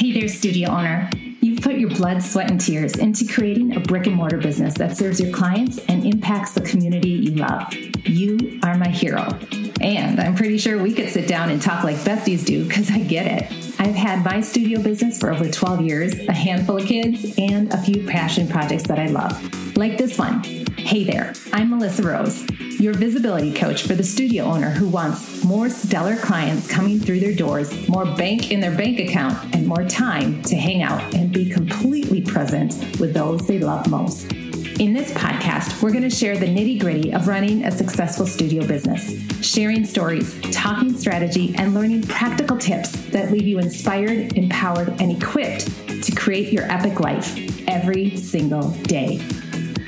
Hey there, studio owner. You've put your blood, sweat, and tears into creating a brick and mortar business that serves your clients and impacts the community you love. You are my hero. And I'm pretty sure we could sit down and talk like besties do because I get it. I've had my studio business for over 12 years, a handful of kids, and a few passion projects that I love, like this one. Hey there, I'm Melissa Rose, your visibility coach for the studio owner who wants more stellar clients coming through their doors, more bank in their bank account, and more time to hang out and be completely present with those they love most. In this podcast, we're going to share the nitty gritty of running a successful studio business, sharing stories, talking strategy, and learning practical tips that leave you inspired, empowered, and equipped to create your epic life every single day.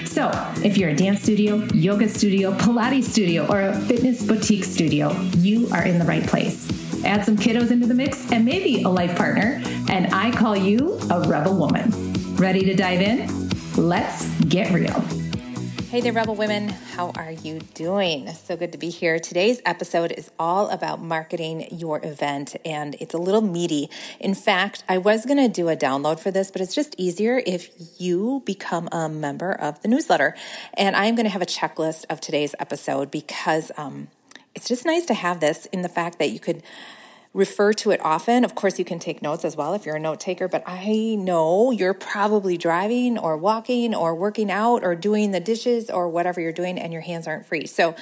So, if you're a dance studio, yoga studio, Pilates studio, or a fitness boutique studio, you are in the right place. Add some kiddos into the mix and maybe a life partner, and I call you a rebel woman. Ready to dive in? Let's get real. Hey there, Rebel Women. How are you doing? So good to be here. Today's episode is all about marketing your event, and it's a little meaty. In fact, I was going to do a download for this, but it's just easier if you become a member of the newsletter. And I'm going to have a checklist of today's episode because um, it's just nice to have this in the fact that you could refer to it often. Of course, you can take notes as well if you're a note taker, but I know you're probably driving or walking or working out or doing the dishes or whatever you're doing and your hands aren't free. So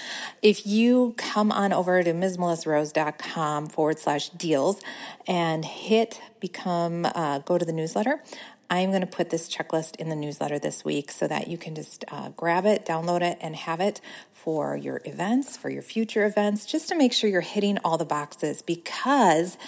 if you come on over to msmelissarose.com forward slash deals and hit become, uh, go to the newsletter, I'm going to put this checklist in the newsletter this week so that you can just uh, grab it, download it, and have it for your events, for your future events, just to make sure you're hitting all the boxes because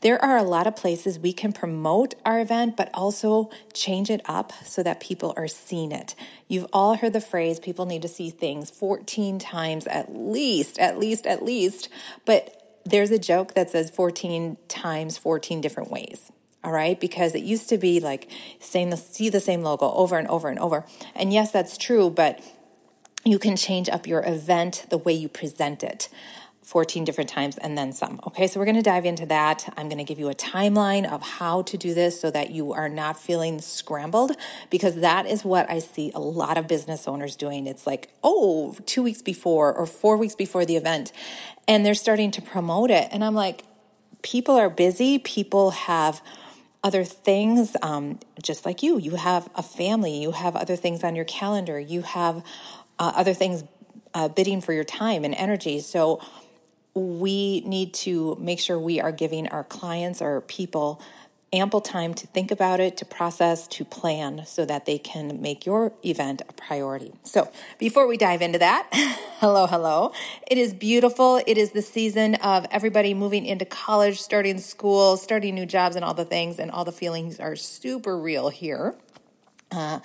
there are a lot of places we can promote our event, but also change it up so that people are seeing it. You've all heard the phrase people need to see things 14 times at least, at least, at least. But there's a joke that says 14 times 14 different ways all right because it used to be like saying the see the same logo over and over and over and yes that's true but you can change up your event the way you present it 14 different times and then some. Okay, so we're going to dive into that. I'm going to give you a timeline of how to do this so that you are not feeling scrambled because that is what I see a lot of business owners doing. It's like, oh, two weeks before or four weeks before the event, and they're starting to promote it. And I'm like, people are busy, people have other things, um, just like you. You have a family, you have other things on your calendar, you have uh, other things uh, bidding for your time and energy. So we need to make sure we are giving our clients or people ample time to think about it, to process, to plan so that they can make your event a priority. So, before we dive into that, hello, hello. It is beautiful. It is the season of everybody moving into college, starting school, starting new jobs, and all the things, and all the feelings are super real here. Uh,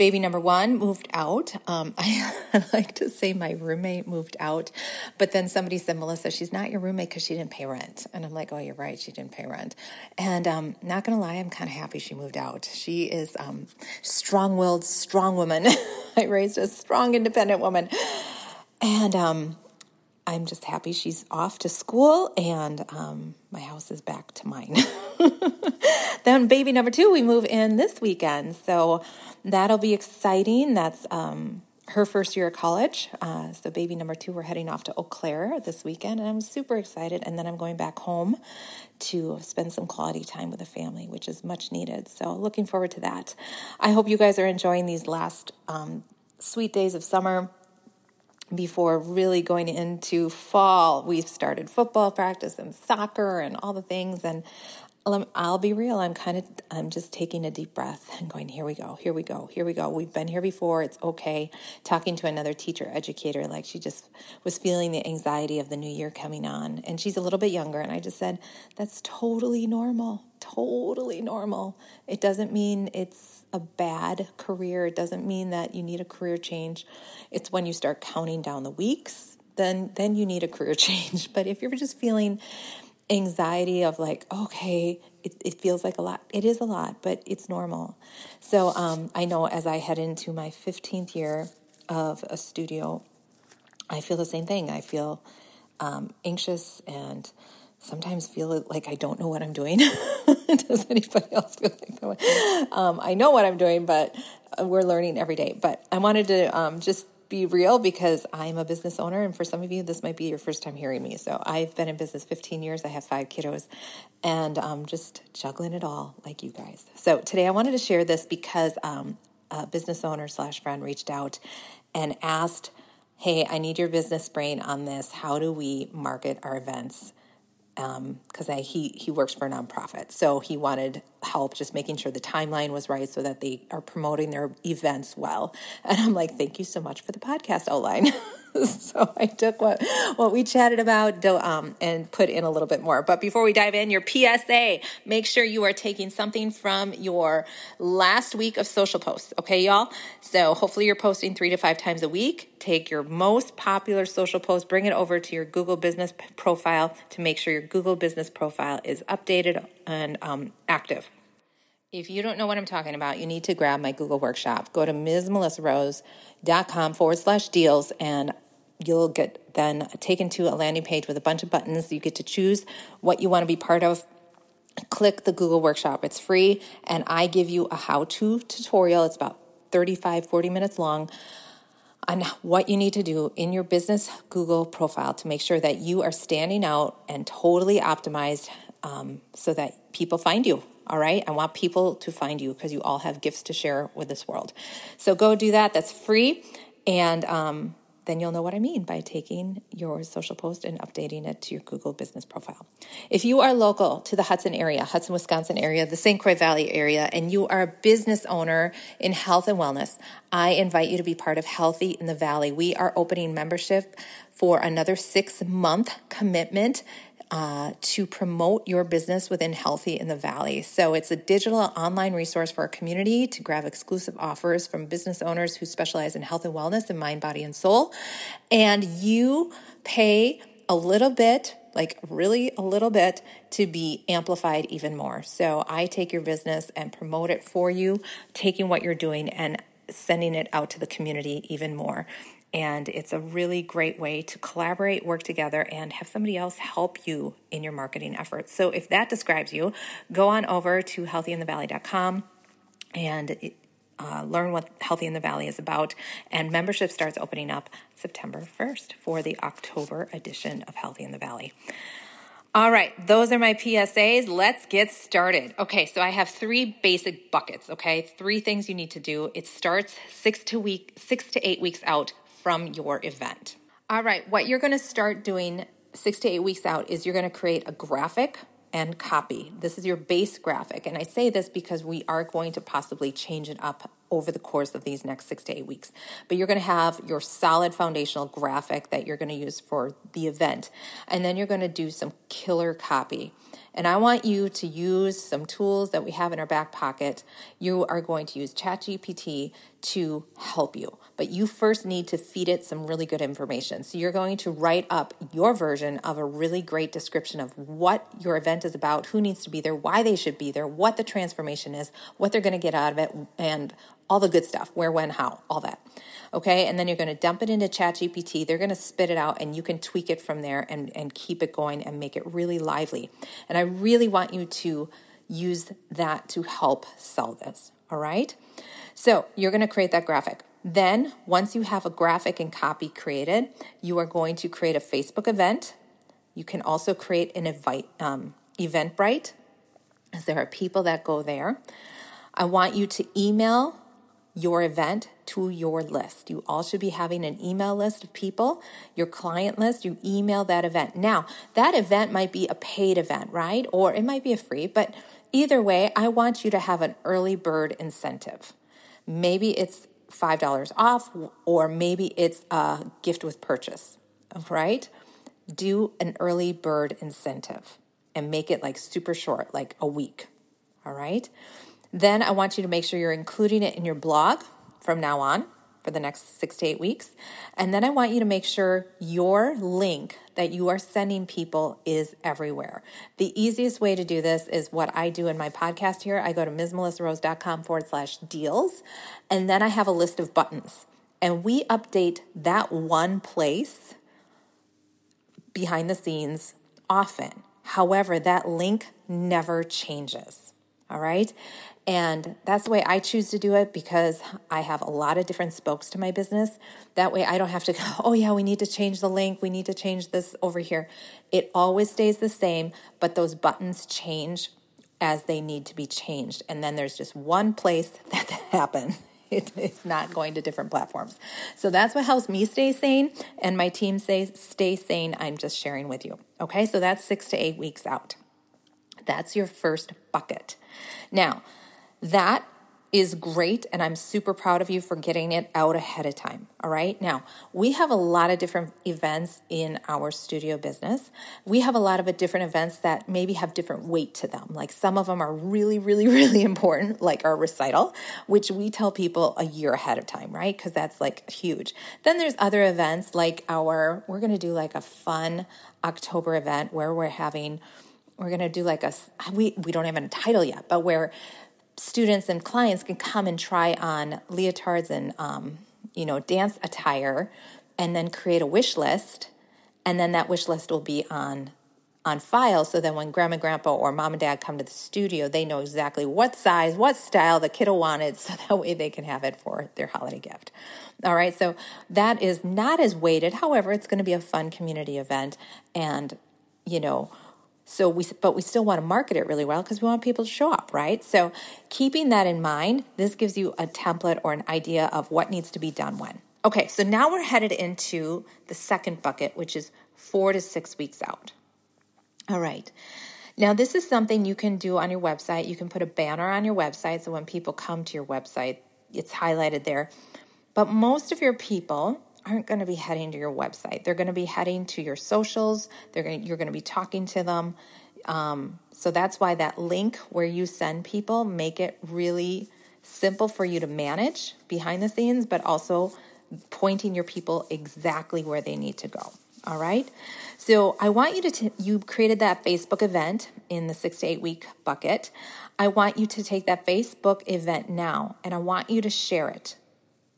baby number one moved out. Um, I like to say my roommate moved out, but then somebody said, Melissa, she's not your roommate because she didn't pay rent. And I'm like, oh, you're right, she didn't pay rent. And um, not gonna lie, I'm kind of happy she moved out. She is um, strong-willed, strong woman. I raised a strong, independent woman, and um, I'm just happy she's off to school and um, my house is back to mine. then, baby number two, we move in this weekend. So that'll be exciting. That's um, her first year of college. Uh, so, baby number two, we're heading off to Eau Claire this weekend, and I'm super excited. And then I'm going back home to spend some quality time with the family, which is much needed. So, looking forward to that. I hope you guys are enjoying these last um, sweet days of summer before really going into fall. We've started football practice and soccer and all the things. And um, I'll be real, I'm kind of, I'm just taking a deep breath and going, here we go, here we go, here we go. We've been here before. It's okay. Talking to another teacher, educator, like she just was feeling the anxiety of the new year coming on. And she's a little bit younger. And I just said, that's totally normal, totally normal. It doesn't mean it's, a bad career. It doesn't mean that you need a career change. It's when you start counting down the weeks, then then you need a career change. But if you're just feeling anxiety of like, okay, it, it feels like a lot. It is a lot, but it's normal. So um, I know as I head into my 15th year of a studio, I feel the same thing. I feel um, anxious and sometimes feel like I don't know what I'm doing. Does anybody else feel like that? Um, I know what I'm doing, but we're learning every day. But I wanted to um, just be real because I'm a business owner, and for some of you, this might be your first time hearing me. So I've been in business 15 years. I have five kiddos, and um, just juggling it all like you guys. So today I wanted to share this because um, a business owner slash friend reached out and asked, "Hey, I need your business brain on this. How do we market our events?" Because um, he he works for a nonprofit, so he wanted help just making sure the timeline was right so that they are promoting their events well. And I'm like, thank you so much for the podcast outline. so I took what what we chatted about um, and put in a little bit more. But before we dive in, your PSA: make sure you are taking something from your last week of social posts. Okay, y'all. So hopefully you're posting three to five times a week. Take your most popular social post, bring it over to your Google Business profile to make sure your Google Business profile is updated and um, active. If you don't know what I'm talking about, you need to grab my Google Workshop. Go to MsMelissaRose.com forward slash deals and you'll get then taken to a landing page with a bunch of buttons. You get to choose what you want to be part of. Click the Google Workshop. It's free and I give you a how to tutorial. It's about 35, 40 minutes long on what you need to do in your business Google profile to make sure that you are standing out and totally optimized um, so that people find you. All right. I want people to find you because you all have gifts to share with this world. So go do that. That's free. And um, then you'll know what I mean by taking your social post and updating it to your Google business profile. If you are local to the Hudson area, Hudson, Wisconsin area, the St. Croix Valley area, and you are a business owner in health and wellness, I invite you to be part of Healthy in the Valley. We are opening membership for another six month commitment uh, to promote your business within Healthy in the Valley. So it's a digital online resource for our community to grab exclusive offers from business owners who specialize in health and wellness in mind, body, and soul. And you pay a little bit like really a little bit to be amplified even more. So I take your business and promote it for you, taking what you're doing and sending it out to the community even more. And it's a really great way to collaborate, work together, and have somebody else help you in your marketing efforts. So if that describes you, go on over to healthyinthevalley.com and uh, learn what Healthy in the Valley is about. And membership starts opening up September 1st for the October edition of Healthy in the Valley. All right, those are my PSAs. Let's get started. Okay, so I have three basic buckets, okay? Three things you need to do. It starts 6 to week 6 to 8 weeks out from your event. All right, what you're going to start doing six to eight weeks out is you're going to create a graphic and copy. This is your base graphic. And I say this because we are going to possibly change it up over the course of these next six to eight weeks. But you're going to have your solid foundational graphic that you're going to use for the event. And then you're going to do some killer copy. And I want you to use some tools that we have in our back pocket. You are going to use ChatGPT to help you, but you first need to feed it some really good information. So you're going to write up your version of a really great description of what your event is about, who needs to be there, why they should be there, what the transformation is, what they're going to get out of it, and all the good stuff where, when, how, all that. Okay. And then you're going to dump it into ChatGPT. They're going to spit it out and you can tweak it from there and, and keep it going and make it really lively. And I really want you to use that to help sell this. All right. So you're going to create that graphic. Then, once you have a graphic and copy created, you are going to create a Facebook event. You can also create an invite, um, Eventbrite, as there are people that go there. I want you to email your event to your list. You all should be having an email list of people, your client list. You email that event. Now, that event might be a paid event, right? Or it might be a free, but either way, I want you to have an early bird incentive. Maybe it's $5 off, or maybe it's a gift with purchase, right? Do an early bird incentive and make it like super short, like a week, all right? Then I want you to make sure you're including it in your blog from now on for the next six to eight weeks. And then I want you to make sure your link that you are sending people is everywhere. The easiest way to do this is what I do in my podcast here. I go to msmelissarose.com forward slash deals, and then I have a list of buttons. And we update that one place behind the scenes often. However, that link never changes. All right. And that's the way I choose to do it because I have a lot of different spokes to my business. That way I don't have to go, oh, yeah, we need to change the link. We need to change this over here. It always stays the same, but those buttons change as they need to be changed. And then there's just one place that, that happens. It is not going to different platforms. So that's what helps me stay sane and my team say stay sane. I'm just sharing with you. Okay, so that's six to eight weeks out. That's your first bucket. Now, that is great, and I'm super proud of you for getting it out ahead of time. All right. Now, we have a lot of different events in our studio business. We have a lot of different events that maybe have different weight to them. Like some of them are really, really, really important, like our recital, which we tell people a year ahead of time, right? Because that's like huge. Then there's other events like our, we're going to do like a fun October event where we're having, we're going to do like a, we, we don't have a title yet, but where students and clients can come and try on leotards and um, you know dance attire and then create a wish list and then that wish list will be on on file so that when grandma and grandpa or mom and dad come to the studio they know exactly what size what style the kiddo wanted so that way they can have it for their holiday gift. All right so that is not as weighted. However it's going to be a fun community event and you know so we, but we still want to market it really well because we want people to show up, right? So keeping that in mind, this gives you a template or an idea of what needs to be done when. Okay, so now we're headed into the second bucket, which is four to six weeks out. All right. Now, this is something you can do on your website. You can put a banner on your website so when people come to your website, it's highlighted there. But most of your people aren't going to be heading to your website. They're going to be heading to your socials. They're going to, you're going to be talking to them. Um, so that's why that link where you send people make it really simple for you to manage behind the scenes, but also pointing your people exactly where they need to go. All right. So I want you to, t- you created that Facebook event in the six to eight week bucket. I want you to take that Facebook event now and I want you to share it.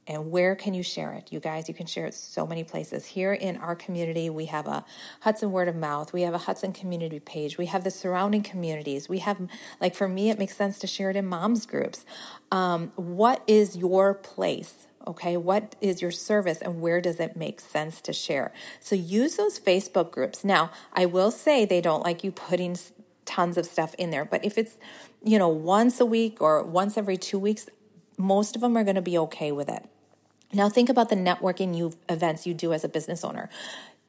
And where can you share it? You guys, you can share it so many places. Here in our community, we have a Hudson Word of Mouth. We have a Hudson community page. We have the surrounding communities. We have, like, for me, it makes sense to share it in moms groups. Um, what is your place? Okay, what is your service and where does it make sense to share? So use those Facebook groups. Now, I will say they don't like you putting tons of stuff in there, but if it's, you know, once a week or once every two weeks, most of them are going to be okay with it. Now, think about the networking you, events you do as a business owner.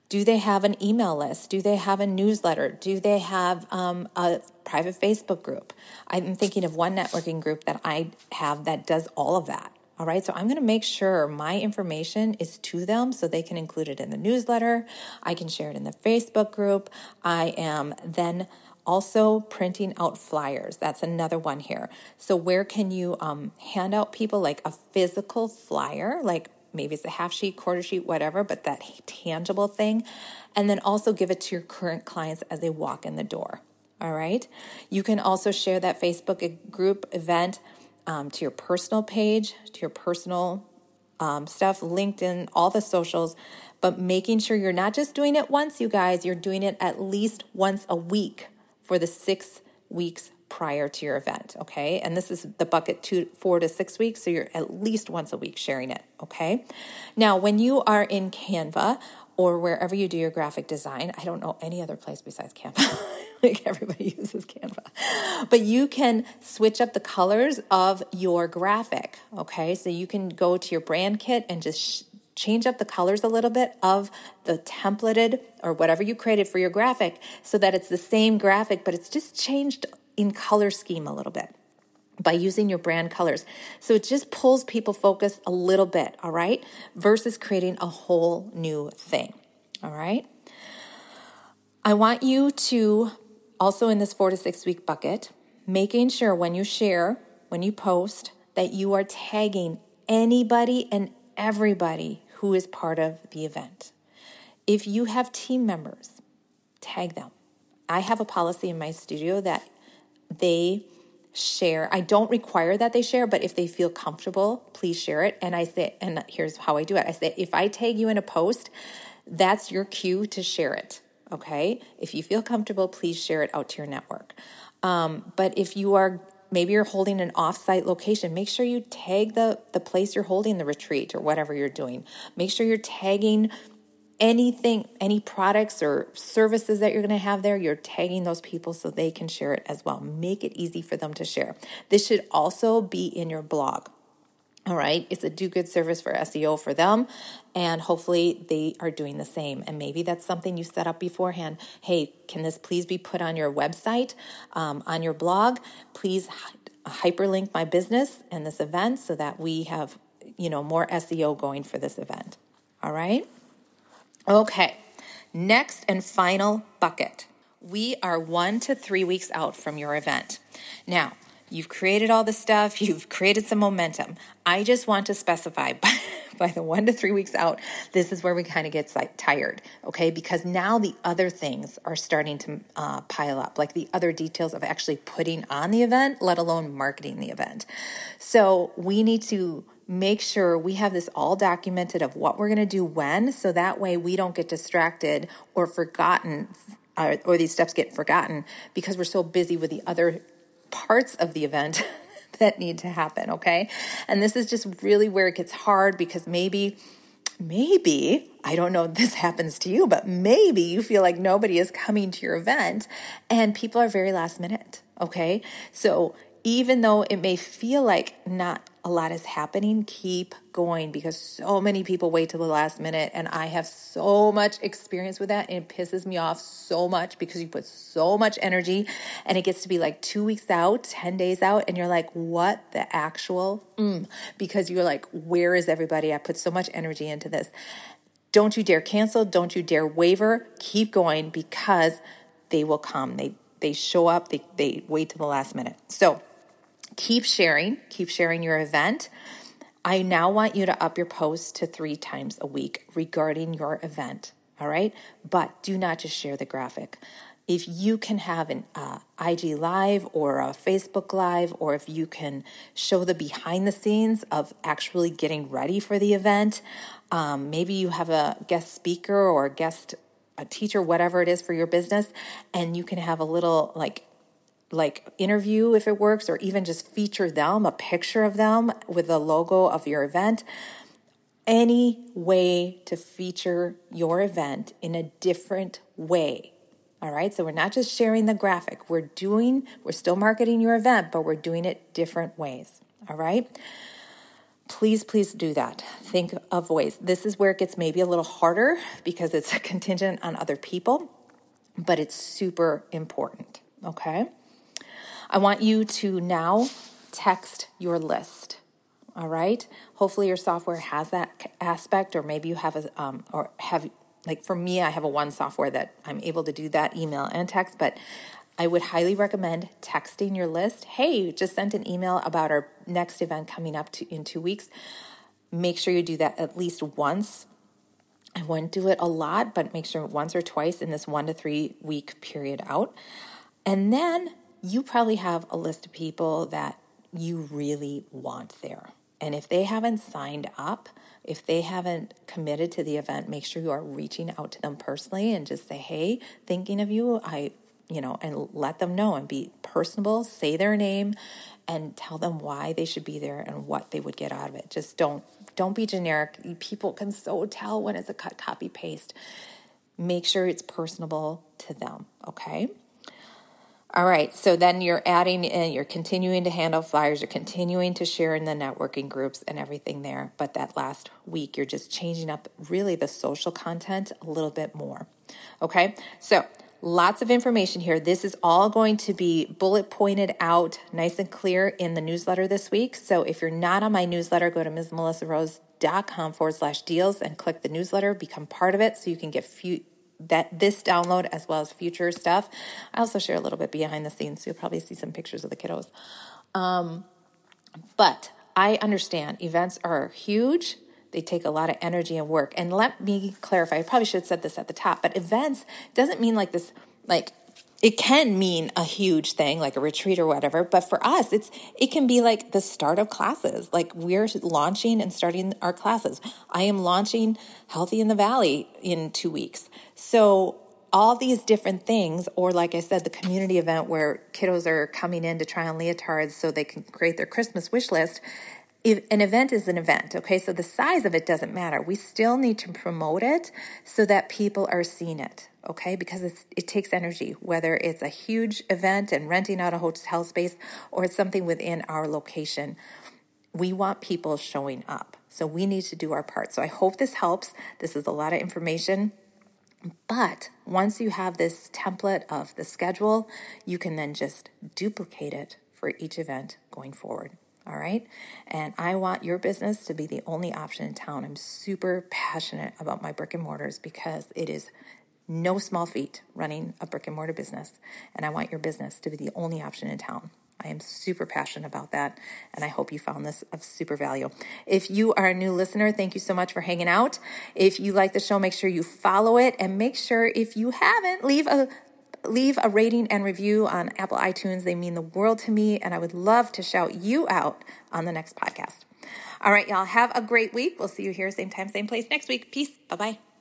Do they have an email list? Do they have a newsletter? Do they have um, a private Facebook group? I'm thinking of one networking group that I have that does all of that. All right, so I'm going to make sure my information is to them so they can include it in the newsletter. I can share it in the Facebook group. I am then also, printing out flyers. That's another one here. So, where can you um, hand out people like a physical flyer, like maybe it's a half sheet, quarter sheet, whatever, but that tangible thing. And then also give it to your current clients as they walk in the door. All right. You can also share that Facebook group event um, to your personal page, to your personal um, stuff, LinkedIn, all the socials, but making sure you're not just doing it once, you guys, you're doing it at least once a week for the six weeks prior to your event, okay? And this is the bucket two, four to six weeks, so you're at least once a week sharing it, okay? Now, when you are in Canva or wherever you do your graphic design, I don't know any other place besides Canva. like everybody uses Canva. But you can switch up the colors of your graphic, okay? So you can go to your brand kit and just sh- change up the colors a little bit of the templated or whatever you created for your graphic so that it's the same graphic, but it's just changed in color scheme a little bit by using your brand colors. So it just pulls people focus a little bit, all right, versus creating a whole new thing, all right? I want you to also in this four to six week bucket, making sure when you share, when you post, that you are tagging anybody and everybody who is part of the event. If you have team members, tag them. I have a policy in my studio that they share. I don't require that they share, but if they feel comfortable, please share it. And I say, and here's how I do it I say, if I tag you in a post, that's your cue to share it. Okay. If you feel comfortable, please share it out to your network. Um, but if you are maybe you're holding an offsite location, make sure you tag the the place you're holding the retreat or whatever you're doing. Make sure you're tagging anything, any products or services that you're going to have there, you're tagging those people so they can share it as well. Make it easy for them to share. This should also be in your blog. All right, it's a do good service for SEO for them, and hopefully they are doing the same. And maybe that's something you set up beforehand. Hey, can this please be put on your website, um, on your blog? Please hyperlink my business and this event so that we have, you know, more SEO going for this event. All right. Okay, next and final bucket. We are one to three weeks out from your event. Now, you've created all the stuff, you've created some momentum. I just want to specify by the one to three weeks out, this is where we kind of get like tired, okay? Because now the other things are starting to uh, pile up, like the other details of actually putting on the event, let alone marketing the event. So we need to make sure we have this all documented of what we're going to do when, so that way we don't get distracted or forgotten, or, or these steps get forgotten because we're so busy with the other parts of the event that need to happen. Okay. And this is just really where it gets hard because maybe, maybe, I don't know if this happens to you, but maybe you feel like nobody is coming to your event and people are very last minute. Okay. So even though it may feel like not a lot is happening, keep going because so many people wait till the last minute. And I have so much experience with that. And it pisses me off so much because you put so much energy and it gets to be like two weeks out, 10 days out. And you're like, what the actual? Mm. Because you're like, where is everybody? I put so much energy into this. Don't you dare cancel. Don't you dare waver. Keep going because they will come. They, they show up. They, they wait till the last minute. So, keep sharing, keep sharing your event. I now want you to up your posts to three times a week regarding your event. All right. But do not just share the graphic. If you can have an uh, IG live or a Facebook live, or if you can show the behind the scenes of actually getting ready for the event, um, maybe you have a guest speaker or a guest a teacher, whatever it is for your business, and you can have a little like like interview if it works, or even just feature them, a picture of them with the logo of your event. Any way to feature your event in a different way. All right, so we're not just sharing the graphic, we're doing, we're still marketing your event, but we're doing it different ways. All right, please, please do that. Think of ways. This is where it gets maybe a little harder because it's a contingent on other people, but it's super important. Okay. I want you to now text your list. All right. Hopefully, your software has that aspect, or maybe you have a, um, or have, like for me, I have a one software that I'm able to do that email and text, but I would highly recommend texting your list. Hey, just sent an email about our next event coming up to, in two weeks. Make sure you do that at least once. I wouldn't do it a lot, but make sure once or twice in this one to three week period out. And then you probably have a list of people that you really want there. And if they haven't signed up, if they haven't committed to the event, make sure you are reaching out to them personally and just say, hey, thinking of you, I, you know, and let them know and be personable, say their name and tell them why they should be there and what they would get out of it. Just don't don't be generic. People can so tell when it's a cut copy paste. Make sure it's personable to them, okay? All right, so then you're adding in, you're continuing to handle flyers, you're continuing to share in the networking groups and everything there. But that last week, you're just changing up really the social content a little bit more. Okay, so lots of information here. This is all going to be bullet pointed out nice and clear in the newsletter this week. So if you're not on my newsletter, go to msmelissarose.com forward slash deals and click the newsletter, become part of it so you can get few that this download as well as future stuff. I also share a little bit behind the scenes, so you'll probably see some pictures of the kiddos. Um, but I understand events are huge. They take a lot of energy and work. And let me clarify, I probably should have said this at the top, but events doesn't mean like this, like it can mean a huge thing like a retreat or whatever but for us it's it can be like the start of classes like we're launching and starting our classes i am launching healthy in the valley in 2 weeks so all these different things, or like I said, the community event where kiddos are coming in to try on leotards so they can create their Christmas wish list. An event is an event, okay? So the size of it doesn't matter. We still need to promote it so that people are seeing it, okay? Because it takes energy, whether it's a huge event and renting out a hotel space or it's something within our location. We want people showing up. So we need to do our part. So I hope this helps. This is a lot of information. But once you have this template of the schedule, you can then just duplicate it for each event going forward. All right. And I want your business to be the only option in town. I'm super passionate about my brick and mortars because it is no small feat running a brick and mortar business. And I want your business to be the only option in town. I am super passionate about that, and I hope you found this of super value. If you are a new listener, thank you so much for hanging out. If you like the show, make sure you follow it, and make sure if you haven't, leave a leave a rating and review on Apple iTunes. They mean the world to me, and I would love to shout you out on the next podcast. All right, y'all, have a great week. We'll see you here, same time, same place next week. Peace. Bye bye.